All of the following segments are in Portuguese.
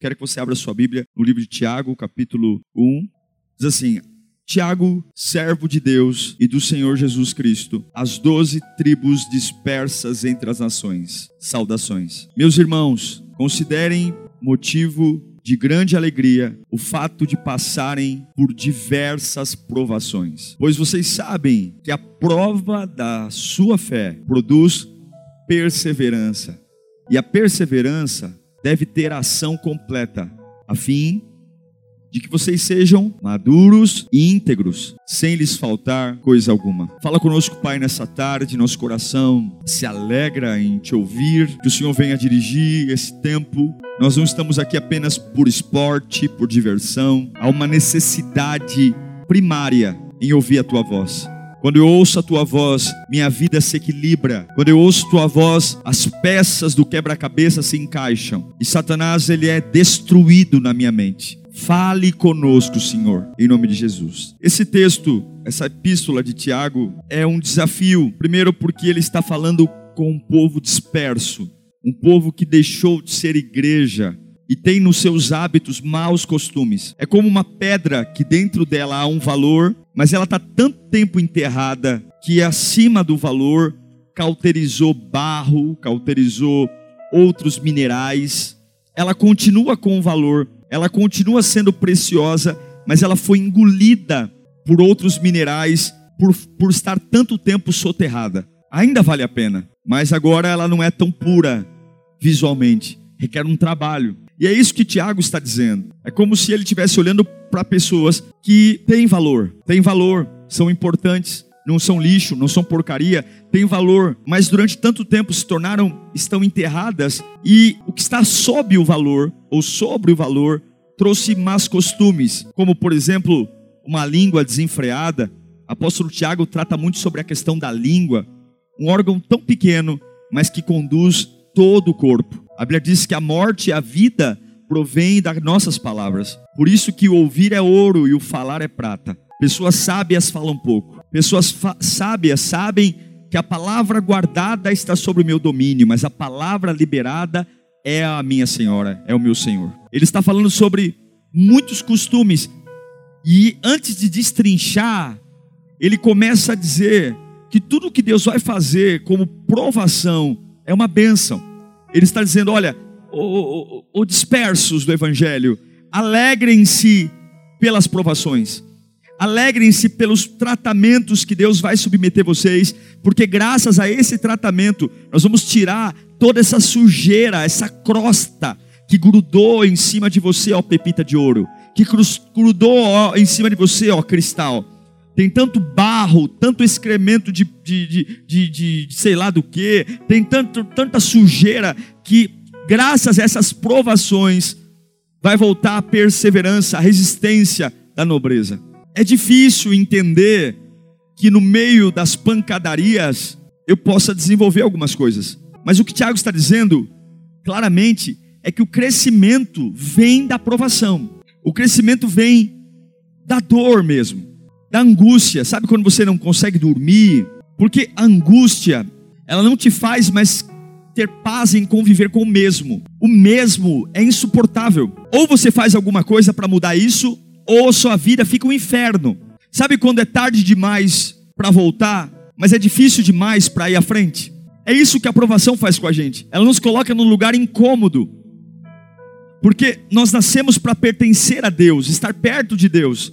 Quero que você abra sua Bíblia no livro de Tiago, capítulo 1. Diz assim: Tiago, servo de Deus e do Senhor Jesus Cristo, as doze tribos dispersas entre as nações. Saudações. Meus irmãos, considerem motivo de grande alegria o fato de passarem por diversas provações, pois vocês sabem que a prova da sua fé produz perseverança, e a perseverança deve ter ação completa, a fim de que vocês sejam maduros e íntegros, sem lhes faltar coisa alguma. Fala conosco, Pai, nessa tarde, nosso coração se alegra em te ouvir, que o Senhor venha dirigir esse tempo. Nós não estamos aqui apenas por esporte, por diversão, há uma necessidade primária em ouvir a tua voz. Quando eu ouço a tua voz, minha vida se equilibra. Quando eu ouço a tua voz, as peças do quebra-cabeça se encaixam. E Satanás ele é destruído na minha mente. Fale conosco, Senhor, em nome de Jesus. Esse texto, essa epístola de Tiago, é um desafio. Primeiro, porque ele está falando com um povo disperso, um povo que deixou de ser igreja e tem nos seus hábitos maus costumes. É como uma pedra que dentro dela há um valor, mas ela está tanto tempo enterrada que acima do valor cauterizou barro, cauterizou outros minerais. Ela continua com o valor, ela continua sendo preciosa, mas ela foi engolida por outros minerais por, por estar tanto tempo soterrada. Ainda vale a pena, mas agora ela não é tão pura visualmente, requer um trabalho. E é isso que Tiago está dizendo. É como se ele estivesse olhando para pessoas que têm valor, têm valor, são importantes, não são lixo, não são porcaria, têm valor, mas durante tanto tempo se tornaram, estão enterradas e o que está sob o valor ou sobre o valor trouxe más costumes, como por exemplo, uma língua desenfreada. Apóstolo Tiago trata muito sobre a questão da língua, um órgão tão pequeno, mas que conduz todo o corpo. A Bíblia diz que a morte e a vida provém das nossas palavras. Por isso que o ouvir é ouro e o falar é prata. Pessoas sábias falam pouco. Pessoas sábias sabem que a palavra guardada está sobre o meu domínio, mas a palavra liberada é a minha senhora, é o meu Senhor. Ele está falando sobre muitos costumes. E antes de destrinchar, ele começa a dizer que tudo que Deus vai fazer como provação é uma bênção. Ele está dizendo: olha, o, dispersos do Evangelho, alegrem-se pelas provações, alegrem-se pelos tratamentos que Deus vai submeter vocês, porque graças a esse tratamento nós vamos tirar toda essa sujeira, essa crosta que grudou em cima de você, ó pepita de ouro, que grudou ó, em cima de você, ó cristal tem tanto barro, tanto excremento de, de, de, de, sei lá do que, tem tanto, tanta sujeira que, graças a essas provações, vai voltar a perseverança, a resistência da nobreza. É difícil entender que no meio das pancadarias eu possa desenvolver algumas coisas, mas o que Tiago está dizendo claramente é que o crescimento vem da provação, o crescimento vem da dor mesmo da angústia. Sabe quando você não consegue dormir? Porque a angústia, ela não te faz mais ter paz em conviver com o mesmo. O mesmo é insuportável. Ou você faz alguma coisa para mudar isso, ou sua vida fica um inferno. Sabe quando é tarde demais para voltar, mas é difícil demais para ir à frente? É isso que a aprovação faz com a gente. Ela nos coloca num lugar incômodo. Porque nós nascemos para pertencer a Deus, estar perto de Deus.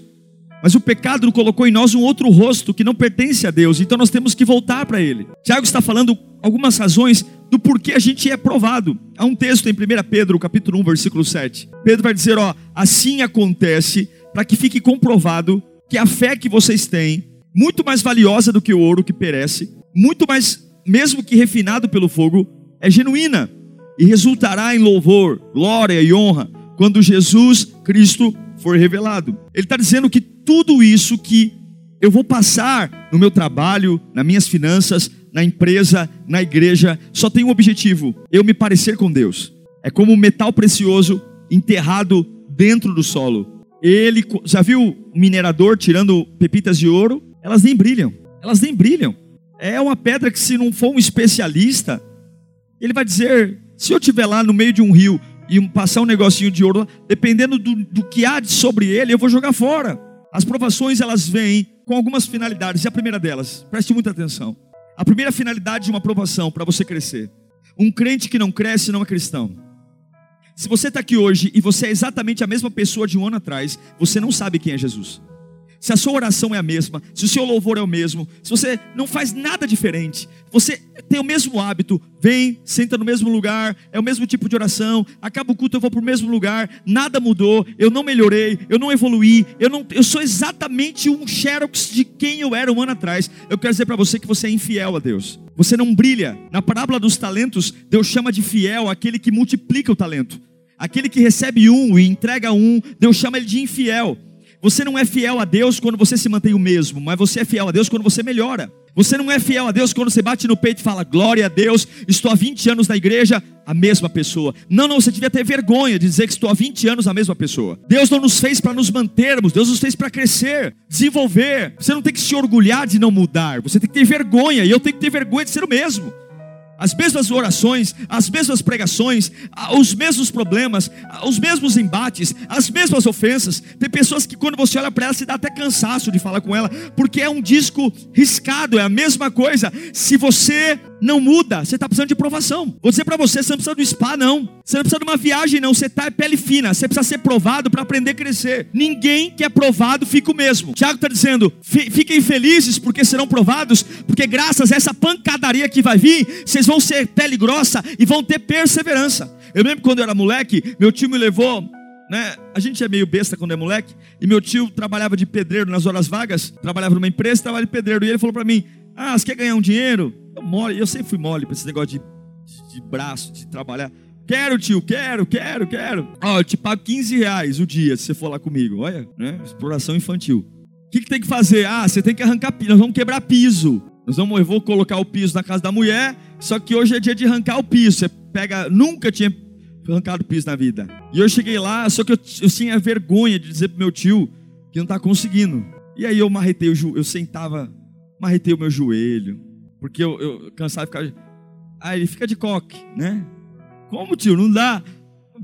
Mas o pecado colocou em nós um outro rosto que não pertence a Deus, então nós temos que voltar para Ele. Tiago está falando algumas razões do porquê a gente é provado. Há um texto em 1 Pedro, capítulo 1, versículo 7. Pedro vai dizer: Ó, assim acontece para que fique comprovado que a fé que vocês têm, muito mais valiosa do que o ouro que perece, muito mais, mesmo que refinado pelo fogo, é genuína e resultará em louvor, glória e honra quando Jesus Cristo for revelado. Ele está dizendo que tudo isso que eu vou passar no meu trabalho, nas minhas finanças, na empresa, na igreja, só tem um objetivo: eu me parecer com Deus. É como um metal precioso enterrado dentro do solo. Ele já viu o minerador tirando pepitas de ouro? Elas nem brilham. Elas nem brilham. É uma pedra que se não for um especialista, ele vai dizer, se eu estiver lá no meio de um rio e passar um negocinho de ouro, dependendo do, do que há sobre ele, eu vou jogar fora. As provações elas vêm com algumas finalidades. E a primeira delas, preste muita atenção. A primeira finalidade de uma aprovação para você crescer. Um crente que não cresce não é cristão. Se você está aqui hoje e você é exatamente a mesma pessoa de um ano atrás, você não sabe quem é Jesus se a sua oração é a mesma, se o seu louvor é o mesmo, se você não faz nada diferente, você tem o mesmo hábito, vem, senta no mesmo lugar, é o mesmo tipo de oração, acaba o culto, eu vou para o mesmo lugar, nada mudou, eu não melhorei, eu não evoluí, eu, não, eu sou exatamente um xerox de quem eu era um ano atrás. Eu quero dizer para você que você é infiel a Deus. Você não brilha. Na parábola dos talentos, Deus chama de fiel aquele que multiplica o talento. Aquele que recebe um e entrega um, Deus chama ele de infiel. Você não é fiel a Deus quando você se mantém o mesmo, mas você é fiel a Deus quando você melhora. Você não é fiel a Deus quando você bate no peito e fala, glória a Deus, estou há 20 anos na igreja, a mesma pessoa. Não, não, você devia ter vergonha de dizer que estou há 20 anos a mesma pessoa. Deus não nos fez para nos mantermos, Deus nos fez para crescer, desenvolver. Você não tem que se orgulhar de não mudar, você tem que ter vergonha, e eu tenho que ter vergonha de ser o mesmo as mesmas orações, as mesmas pregações, os mesmos problemas, os mesmos embates, as mesmas ofensas. Tem pessoas que quando você olha para ela, se dá até cansaço de falar com ela, porque é um disco riscado, é a mesma coisa. Se você não muda, você está precisando de provação. Vou dizer para você, você não precisa do spa, não. Você não precisa de uma viagem, não. Você está pele fina. Você precisa ser provado para aprender a crescer. Ninguém que é provado fica o mesmo. Tiago está dizendo: fiquem felizes porque serão provados, porque graças a essa pancadaria que vai vir, vocês vão ser pele grossa e vão ter perseverança. Eu lembro quando eu era moleque, meu tio me levou né? A gente é meio besta quando é moleque. E meu tio trabalhava de pedreiro nas horas vagas, trabalhava numa empresa, trabalhava de pedreiro. E ele falou para mim: Ah, você quer ganhar um dinheiro? Eu mole, eu sempre fui mole para esse negócio de, de braço, de trabalhar. Quero, tio, quero, quero, quero. Ó, eu te pago 15 reais o dia se você for lá comigo. Olha, né? Exploração infantil. O que, que tem que fazer? Ah, você tem que arrancar piso. Nós vamos quebrar piso. Nós vamos, eu vou colocar o piso na casa da mulher. Só que hoje é dia de arrancar o piso. Você pega, nunca tinha arrancado piso na vida. E eu cheguei lá, só que eu, eu tinha vergonha de dizer pro meu tio que não tá conseguindo. E aí eu marretei o eu sentava, marretei o meu joelho, porque eu, eu cansava de ficar. Ah, ele fica de coque, né? Como, tio? Não dá.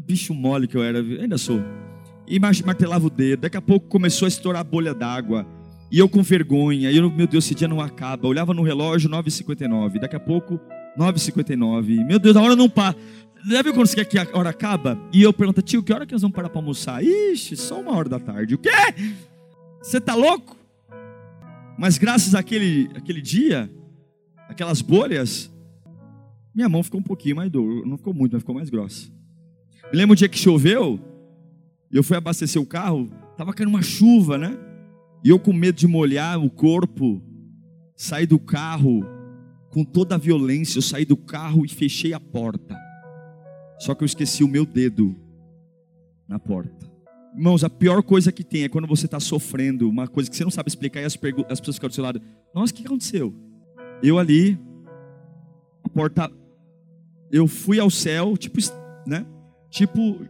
Bicho mole que eu era, ainda sou. E martelava o dedo. Daqui a pouco começou a estourar a bolha d'água. E eu com vergonha. E eu, meu Deus, esse dia não acaba. Olhava no relógio, 9h59. Daqui a pouco, 9h59. Meu Deus, a hora não para. Viu quando você quer que a hora acaba? E eu pergunto, tio, que hora que nós vamos parar para almoçar? Ixi, só uma hora da tarde. O quê? Você tá louco? Mas graças àquele, àquele dia, aquelas bolhas, minha mão ficou um pouquinho mais dura. Não ficou muito, mas ficou mais grossa. Me lembro um dia que choveu, e eu fui abastecer o carro, estava caindo uma chuva, né? E eu com medo de molhar o corpo, saí do carro com toda a violência, eu saí do carro e fechei a porta. Só que eu esqueci o meu dedo na porta. Irmãos, a pior coisa que tem é quando você está sofrendo uma coisa que você não sabe explicar e as, as pessoas ficam do seu lado. Nossa, o que aconteceu? Eu ali, a porta, eu fui ao céu, tipo, né? Tipo,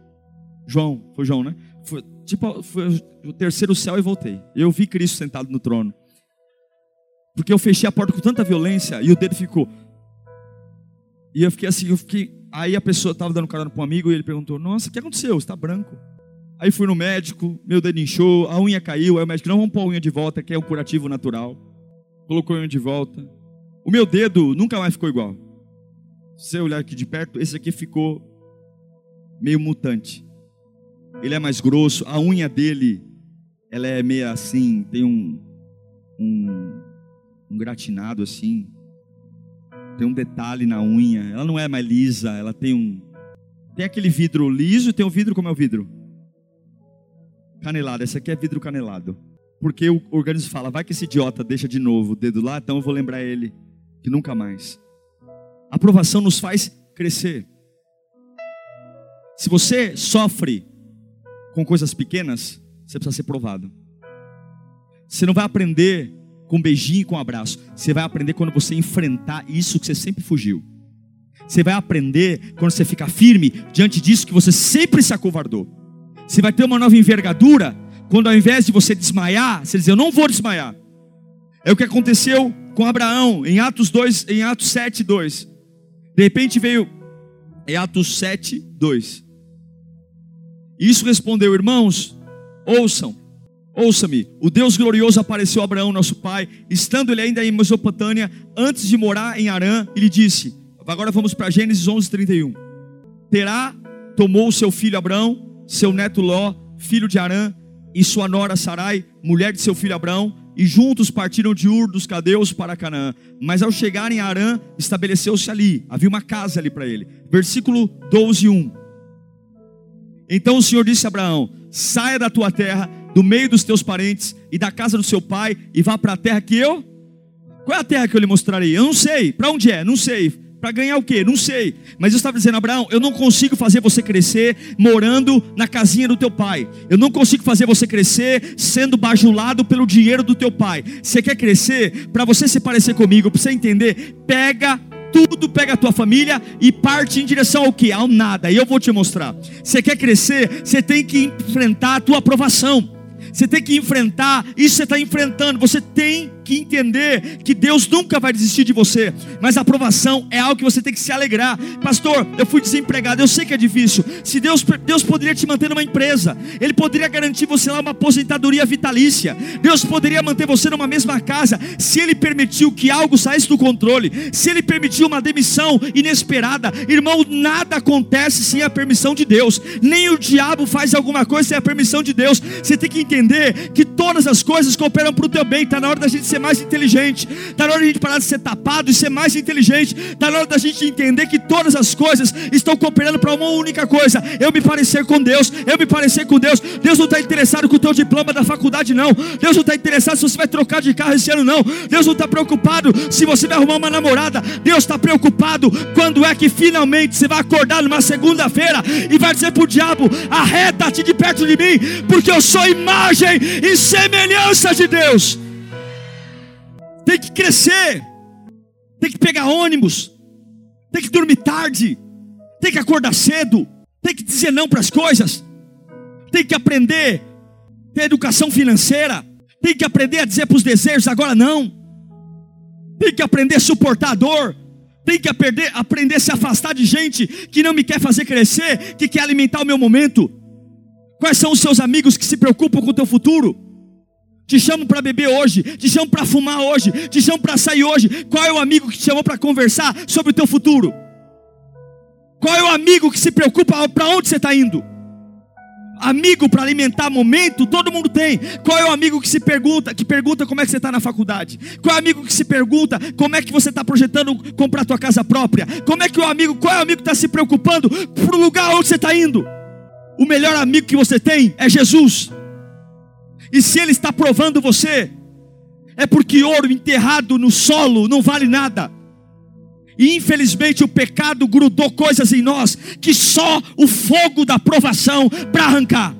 João, foi João, né? Foi, tipo, foi o terceiro céu e voltei. Eu vi Cristo sentado no trono. Porque eu fechei a porta com tanta violência e o dedo ficou. E eu fiquei assim, eu fiquei. Aí a pessoa estava dando carona para um amigo e ele perguntou: Nossa, o que aconteceu? Está branco. Aí fui no médico, meu dedo inchou, a unha caiu. Aí o médico: Não, vamos pôr a unha de volta, que é um curativo natural. Colocou a unha de volta. O meu dedo nunca mais ficou igual. Se você olhar aqui de perto, esse aqui ficou meio mutante. Ele é mais grosso, a unha dele, ela é meio assim, tem um, um, um gratinado assim. Tem um detalhe na unha. Ela não é mais lisa, ela tem um. Tem aquele vidro liso e tem o vidro como é o vidro? Canelado. Esse aqui é vidro canelado. Porque o organismo fala, vai que esse idiota deixa de novo o dedo lá, então eu vou lembrar ele que nunca mais. A aprovação nos faz crescer. Se você sofre com coisas pequenas, você precisa ser provado. Você não vai aprender com beijinho e com abraço. Você vai aprender quando você enfrentar isso que você sempre fugiu. Você vai aprender quando você ficar firme diante disso que você sempre se acovardou. Você vai ter uma nova envergadura quando ao invés de você desmaiar, você dizer, eu não vou desmaiar. É o que aconteceu com Abraão em Atos 2, em Atos 7, 2. De repente veio em Atos 7, 2. Isso respondeu, irmãos, ouçam, ouça-me. O Deus glorioso apareceu a Abraão, nosso pai, estando ele ainda em Mesopotâmia, antes de morar em Arã, e lhe disse: Agora vamos para Gênesis 11, 31. Terá tomou seu filho Abraão, seu neto Ló, filho de Arã, e sua nora Sarai, mulher de seu filho Abraão, e juntos partiram de Ur dos Cadeus para Canaã. Mas ao chegarem a Arã, estabeleceu-se ali, havia uma casa ali para ele. Versículo 12, 1. Então o Senhor disse a Abraão: Saia da tua terra, do meio dos teus parentes e da casa do seu pai, e vá para a terra que eu. Qual é a terra que eu lhe mostrarei? Eu não sei. Para onde é? Não sei. Para ganhar o quê? Não sei. Mas eu estava dizendo, Abraão, eu não consigo fazer você crescer morando na casinha do teu pai. Eu não consigo fazer você crescer sendo bajulado pelo dinheiro do teu pai. Você quer crescer? Para você se parecer comigo, para você entender, pega tudo, pega a tua família e parte em direção ao que? Ao nada. E eu vou te mostrar. Você quer crescer? Você tem que enfrentar a tua aprovação. Você tem que enfrentar, isso você está enfrentando. Você tem que entender que Deus nunca vai desistir de você, mas a aprovação é algo que você tem que se alegrar. Pastor, eu fui desempregado, eu sei que é difícil. Se Deus, Deus poderia te manter numa empresa, Ele poderia garantir você lá uma aposentadoria vitalícia, Deus poderia manter você numa mesma casa, se Ele permitiu que algo saísse do controle, se Ele permitiu uma demissão inesperada, irmão, nada acontece sem a permissão de Deus, nem o diabo faz alguma coisa sem a permissão de Deus. Você tem que entender que todas as coisas cooperam para o teu bem, está na hora da gente ser mais inteligente. Está na hora de a gente parar de ser tapado e ser mais inteligente. Está na hora da gente entender que todas as coisas estão cooperando para uma única coisa: eu me parecer com Deus, eu me parecer com Deus. Deus não está interessado com o teu diploma da faculdade, não. Deus não está interessado se você vai trocar de carro esse ano, não. Deus não está preocupado se você vai arrumar uma namorada. Deus está preocupado quando é que finalmente você vai acordar numa segunda-feira e vai dizer para o diabo: arreta-te de perto de mim, porque eu sou imagem e semelhança de Deus. Tem que crescer, tem que pegar ônibus, tem que dormir tarde, tem que acordar cedo, tem que dizer não para as coisas, tem que aprender a ter educação financeira, tem que aprender a dizer para os desejos agora não, tem que aprender a suportar a dor, tem que aprender, aprender a se afastar de gente que não me quer fazer crescer, que quer alimentar o meu momento. Quais são os seus amigos que se preocupam com o teu futuro? Te chamo para beber hoje, te chamo para fumar hoje, te chamo para sair hoje. Qual é o amigo que te chamou para conversar sobre o teu futuro? Qual é o amigo que se preocupa para onde você está indo? Amigo para alimentar momento, todo mundo tem. Qual é o amigo que se pergunta, que pergunta como é que você está na faculdade? Qual é o amigo que se pergunta como é que você está projetando comprar tua casa própria? Como é que o amigo, qual é o amigo que está se preocupando para o lugar onde você está indo? O melhor amigo que você tem é Jesus. E se ele está provando você, é porque ouro enterrado no solo não vale nada. E infelizmente o pecado grudou coisas em nós que só o fogo da provação para arrancar.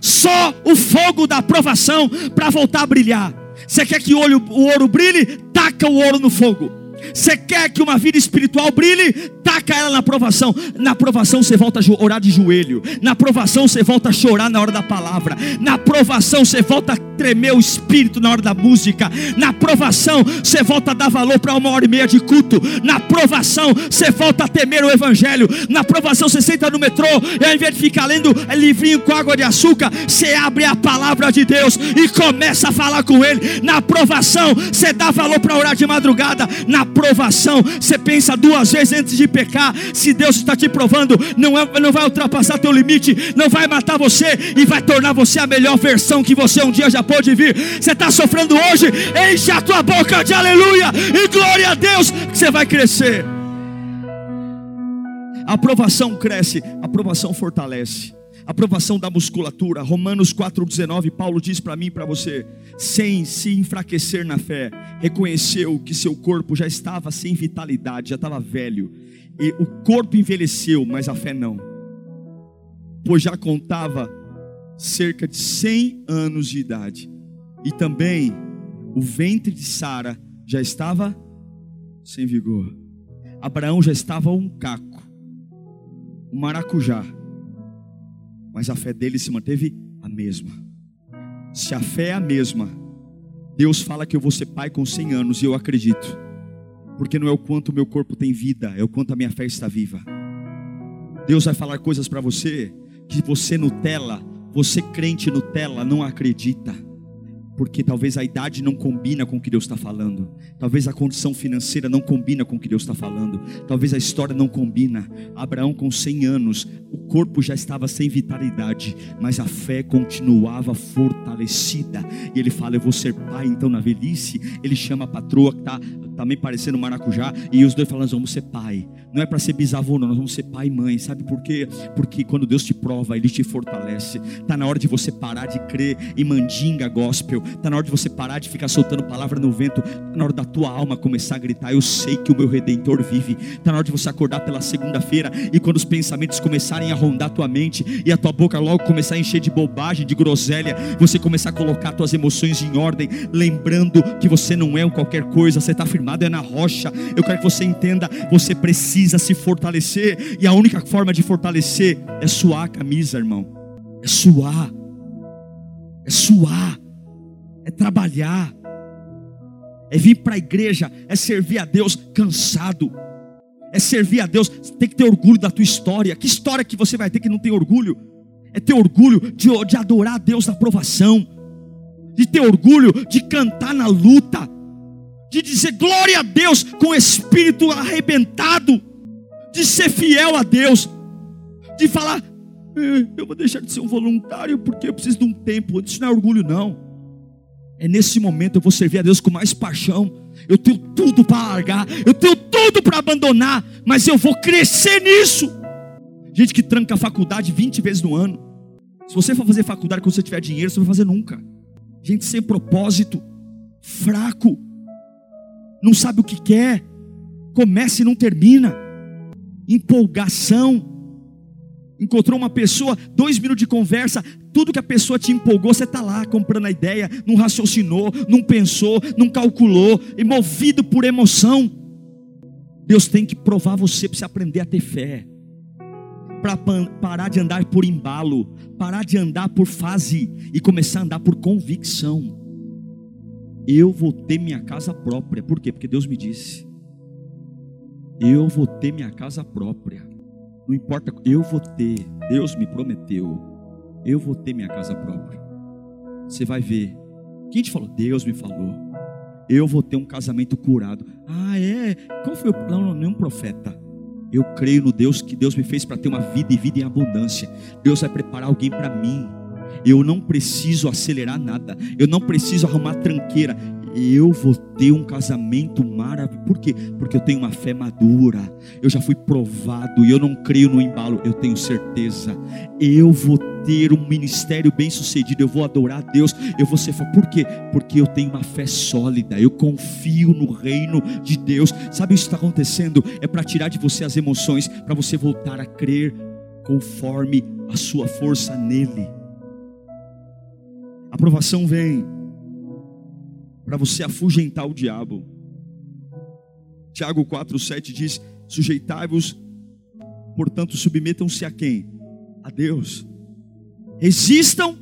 Só o fogo da provação para voltar a brilhar. Você quer que o, o ouro brilhe? Taca o ouro no fogo. Você quer que uma vida espiritual brilhe? Taca ela na provação. Na provação você volta a orar de joelho. Na provação você volta a chorar na hora da palavra. Na provação você volta a tremer o espírito na hora da música. Na provação você volta a dar valor para uma hora e meia de culto. Na provação você volta a temer o evangelho. Na provação você senta no metrô e ao invés de ficar lendo livrinho com água de açúcar, você abre a palavra de Deus e começa a falar com ele. Na provação você dá valor para orar de madrugada. Na provação você pensa duas vezes antes de pecar. Se Deus está te provando, não, é, não vai ultrapassar teu limite, não vai matar você e vai tornar você a melhor versão que você um dia já pôde vir. Você está sofrendo hoje, enche a tua boca de aleluia e glória a Deus, que você vai crescer. A aprovação cresce, a aprovação fortalece. Aprovação da musculatura. Romanos 4,19, Paulo diz para mim e para você: sem se enfraquecer na fé, reconheceu que seu corpo já estava sem vitalidade, já estava velho. E o corpo envelheceu, mas a fé não. Pois já contava cerca de 100 anos de idade. E também o ventre de Sara já estava sem vigor. Abraão já estava um caco, um maracujá. Mas a fé dele se manteve a mesma. Se a fé é a mesma, Deus fala que eu vou ser pai com 100 anos e eu acredito. Porque não é o quanto o meu corpo tem vida, é o quanto a minha fé está viva. Deus vai falar coisas para você que você Nutella, você crente Nutella não acredita porque talvez a idade não combina com o que Deus está falando, talvez a condição financeira não combina com o que Deus está falando, talvez a história não combina. Abraão com 100 anos, o corpo já estava sem vitalidade, mas a fé continuava fortalecida. E ele fala: Eu vou ser pai, então na velhice. Ele chama a patroa que está também parecendo maracujá, e os dois falam: Nós vamos ser pai. Não é para ser bisavô, não, nós vamos ser pai e mãe. Sabe por quê? Porque quando Deus te prova, Ele te fortalece. Está na hora de você parar de crer em mandinga gospel Está na hora de você parar de ficar soltando palavra no vento. Está na hora da tua alma começar a gritar: Eu sei que o meu redentor vive. Está na hora de você acordar pela segunda-feira e quando os pensamentos começarem a rondar tua mente e a tua boca logo começar a encher de bobagem, de groselha, você começar a colocar tuas emoções em ordem, lembrando que você não é um qualquer coisa, você está firmado é na rocha. Eu quero que você entenda: você precisa se fortalecer e a única forma de fortalecer é suar a camisa, irmão. É suar. É suar é trabalhar, é vir para a igreja, é servir a Deus cansado, é servir a Deus, tem que ter orgulho da tua história. Que história que você vai ter que não tem orgulho? É ter orgulho de, de adorar a Deus na provação, de ter orgulho de cantar na luta, de dizer glória a Deus com o espírito arrebentado, de ser fiel a Deus, de falar, eh, eu vou deixar de ser um voluntário porque eu preciso de um tempo. Isso não é orgulho, não. É nesse momento eu vou servir a Deus com mais paixão. Eu tenho tudo para largar, eu tenho tudo para abandonar, mas eu vou crescer nisso. Gente que tranca a faculdade 20 vezes no ano. Se você for fazer faculdade quando você tiver dinheiro, você não vai fazer nunca. Gente sem propósito, fraco, não sabe o que quer, começa e não termina. Empolgação, encontrou uma pessoa, dois minutos de conversa, tudo que a pessoa te empolgou, você está lá comprando a ideia, não raciocinou, não pensou, não calculou, e movido por emoção. Deus tem que provar você para você aprender a ter fé, para parar de andar por embalo, parar de andar por fase e começar a andar por convicção. Eu vou ter minha casa própria, por quê? Porque Deus me disse. Eu vou ter minha casa própria. Não importa, eu vou ter. Deus me prometeu. Eu vou ter minha casa própria. Você vai ver. Quem te falou? Deus me falou. Eu vou ter um casamento curado. Ah, é? Qual foi o plano? Nenhum profeta. Eu creio no Deus que Deus me fez para ter uma vida e vida em abundância. Deus vai preparar alguém para mim. Eu não preciso acelerar nada. Eu não preciso arrumar tranqueira eu vou ter um casamento maravilhoso. Por quê? Porque eu tenho uma fé madura. Eu já fui provado e eu não creio no embalo, eu tenho certeza. Eu vou ter um ministério bem sucedido, eu vou adorar a Deus, eu vou ser. Por quê? Porque eu tenho uma fé sólida, eu confio no reino de Deus. Sabe isso que está acontecendo? É para tirar de você as emoções, para você voltar a crer conforme a sua força nele. Aprovação vem para você afugentar o diabo. Tiago 4,7 diz: Sujeitai-vos, portanto, submetam-se a quem? A Deus. Resistam.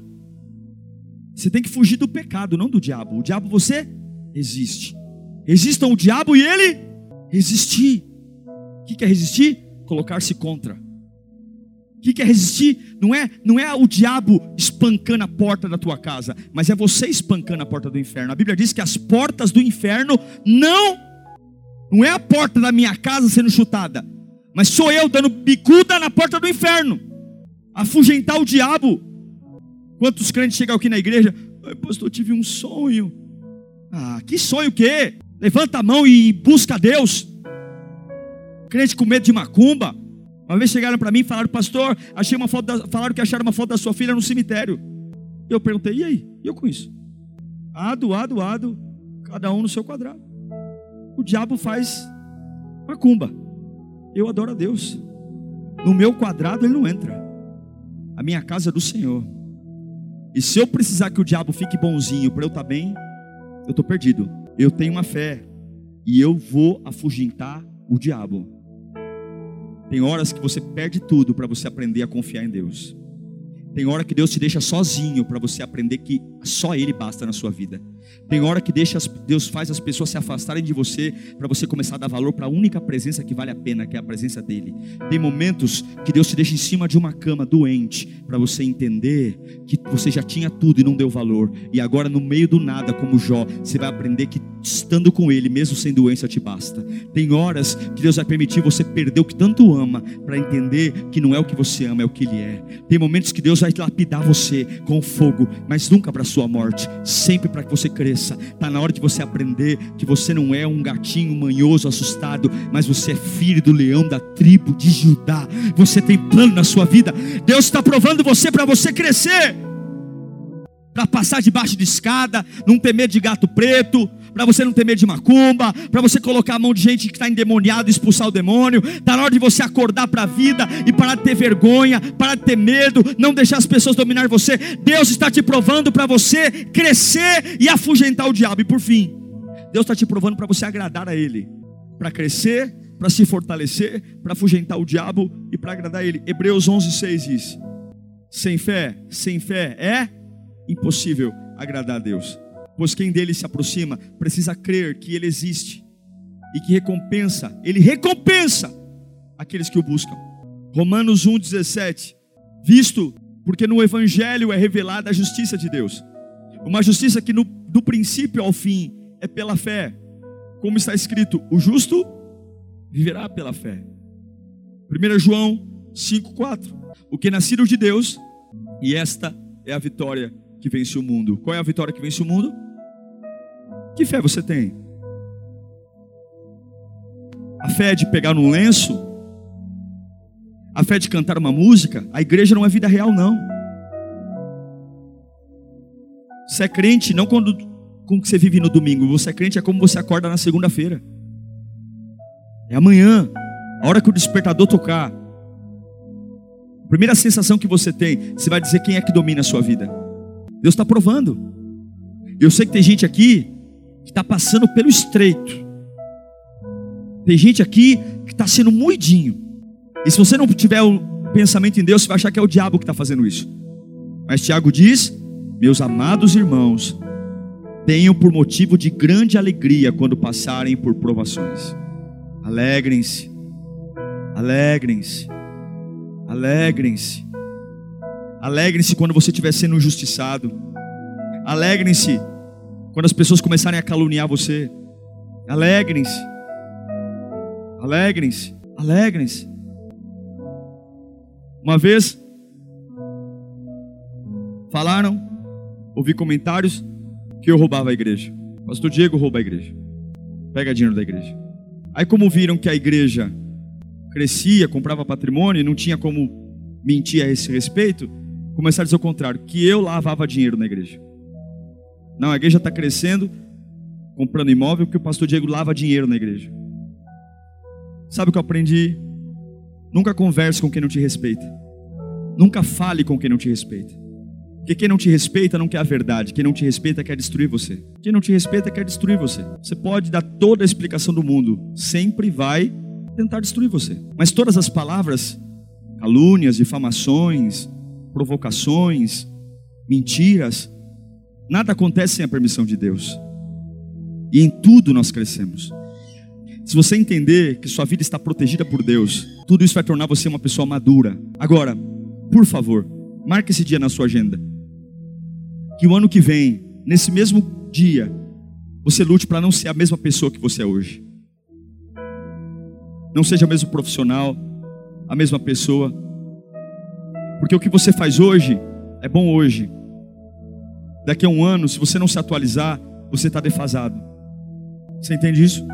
Você tem que fugir do pecado, não do diabo. O diabo você resiste. Resistam o diabo e ele resistir. O que é resistir? Colocar-se contra. O que, é resistir? Não é, não é o diabo espancando a porta da tua casa, mas é você espancando a porta do inferno. A Bíblia diz que as portas do inferno não, não é a porta da minha casa sendo chutada, mas sou eu dando bicuda na porta do inferno, afugentar o diabo. Quantos crentes chegam aqui na igreja? Pastor, eu tive um sonho. Ah, que sonho o quê? Levanta a mão e busca a Deus. Crente com medo de macumba. Uma vez chegaram para mim e falaram, pastor, achei uma foto da, falaram que acharam uma foto da sua filha no cemitério. Eu perguntei, e aí? E eu com isso? Ado, ado, ado, cada um no seu quadrado. O diabo faz macumba. Eu adoro a Deus. No meu quadrado ele não entra. A minha casa é do Senhor. E se eu precisar que o diabo fique bonzinho para eu estar tá bem, eu estou perdido. Eu tenho uma fé e eu vou afugentar o diabo. Tem horas que você perde tudo para você aprender a confiar em Deus. Tem hora que Deus te deixa sozinho para você aprender que só Ele basta na sua vida. Tem hora que deixa, Deus faz as pessoas se afastarem de você para você começar a dar valor para a única presença que vale a pena, que é a presença dele. Tem momentos que Deus te deixa em cima de uma cama doente para você entender que você já tinha tudo e não deu valor. E agora no meio do nada, como Jó, você vai aprender que estando com ele, mesmo sem doença, te basta. Tem horas que Deus vai permitir você perder o que tanto ama para entender que não é o que você ama, é o que ele é. Tem momentos que Deus vai lapidar você com fogo, mas nunca para sua morte, sempre para que você cresça. Está na hora de você aprender que você não é um gatinho manhoso, assustado, mas você é filho do leão da tribo de Judá. Você tem plano na sua vida. Deus está provando você para você crescer. Para passar debaixo de escada, não ter medo de gato preto, para você não ter medo de macumba, para você colocar a mão de gente que está endemoniado e expulsar o demônio. Está na hora de você acordar para a vida e parar de ter vergonha, parar de ter medo, não deixar as pessoas dominar você. Deus está te provando para você crescer e afugentar o diabo. E por fim, Deus está te provando para você agradar a Ele, para crescer, para se fortalecer, para afugentar o diabo e para agradar a Ele. Hebreus 11:6 diz: sem fé, sem fé é impossível agradar a Deus pois quem dele se aproxima precisa crer que ele existe e que recompensa, ele recompensa aqueles que o buscam. Romanos 1,17: Visto, porque no Evangelho é revelada a justiça de Deus, uma justiça que no, do princípio ao fim é pela fé, como está escrito: o justo viverá pela fé. 1 João 5,4: O que é nascido de Deus, e esta é a vitória que vence o mundo. Qual é a vitória que vence o mundo? Que fé você tem? A fé de pegar um lenço? A fé de cantar uma música? A igreja não é vida real, não. Você é crente não quando com que você vive no domingo. Você é crente é como você acorda na segunda-feira. É amanhã, a hora que o despertador tocar. A primeira sensação que você tem, você vai dizer quem é que domina a sua vida. Deus está provando. Eu sei que tem gente aqui que está passando pelo estreito. Tem gente aqui que está sendo moidinho. E se você não tiver o pensamento em Deus, você vai achar que é o diabo que está fazendo isso. Mas Tiago diz: Meus amados irmãos, tenham por motivo de grande alegria quando passarem por provações. Alegrem-se, alegrem-se, alegrem-se. Alegrem-se quando você estiver sendo injustiçado. Alegrem-se quando as pessoas começarem a caluniar você, alegrem-se. Alegrem-se. Alegrem-se. Uma vez falaram, ouvi comentários que eu roubava a igreja. Pastor Diego rouba a igreja. Pega dinheiro da igreja. Aí como viram que a igreja crescia, comprava patrimônio e não tinha como mentir a esse respeito, começaram a dizer o contrário, que eu lavava dinheiro na igreja. Não, a igreja está crescendo, comprando imóvel, porque o pastor Diego lava dinheiro na igreja. Sabe o que eu aprendi? Nunca converse com quem não te respeita. Nunca fale com quem não te respeita. Porque quem não te respeita não quer a verdade. Quem não te respeita quer destruir você. Quem não te respeita quer destruir você. Você pode dar toda a explicação do mundo, sempre vai tentar destruir você. Mas todas as palavras, calúnias, difamações, provocações, mentiras, Nada acontece sem a permissão de Deus. E em tudo nós crescemos. Se você entender que sua vida está protegida por Deus, tudo isso vai tornar você uma pessoa madura. Agora, por favor, marque esse dia na sua agenda. Que o ano que vem, nesse mesmo dia, você lute para não ser a mesma pessoa que você é hoje. Não seja o mesmo profissional, a mesma pessoa. Porque o que você faz hoje é bom hoje, Daqui a um ano, se você não se atualizar, você está defasado. Você entende isso?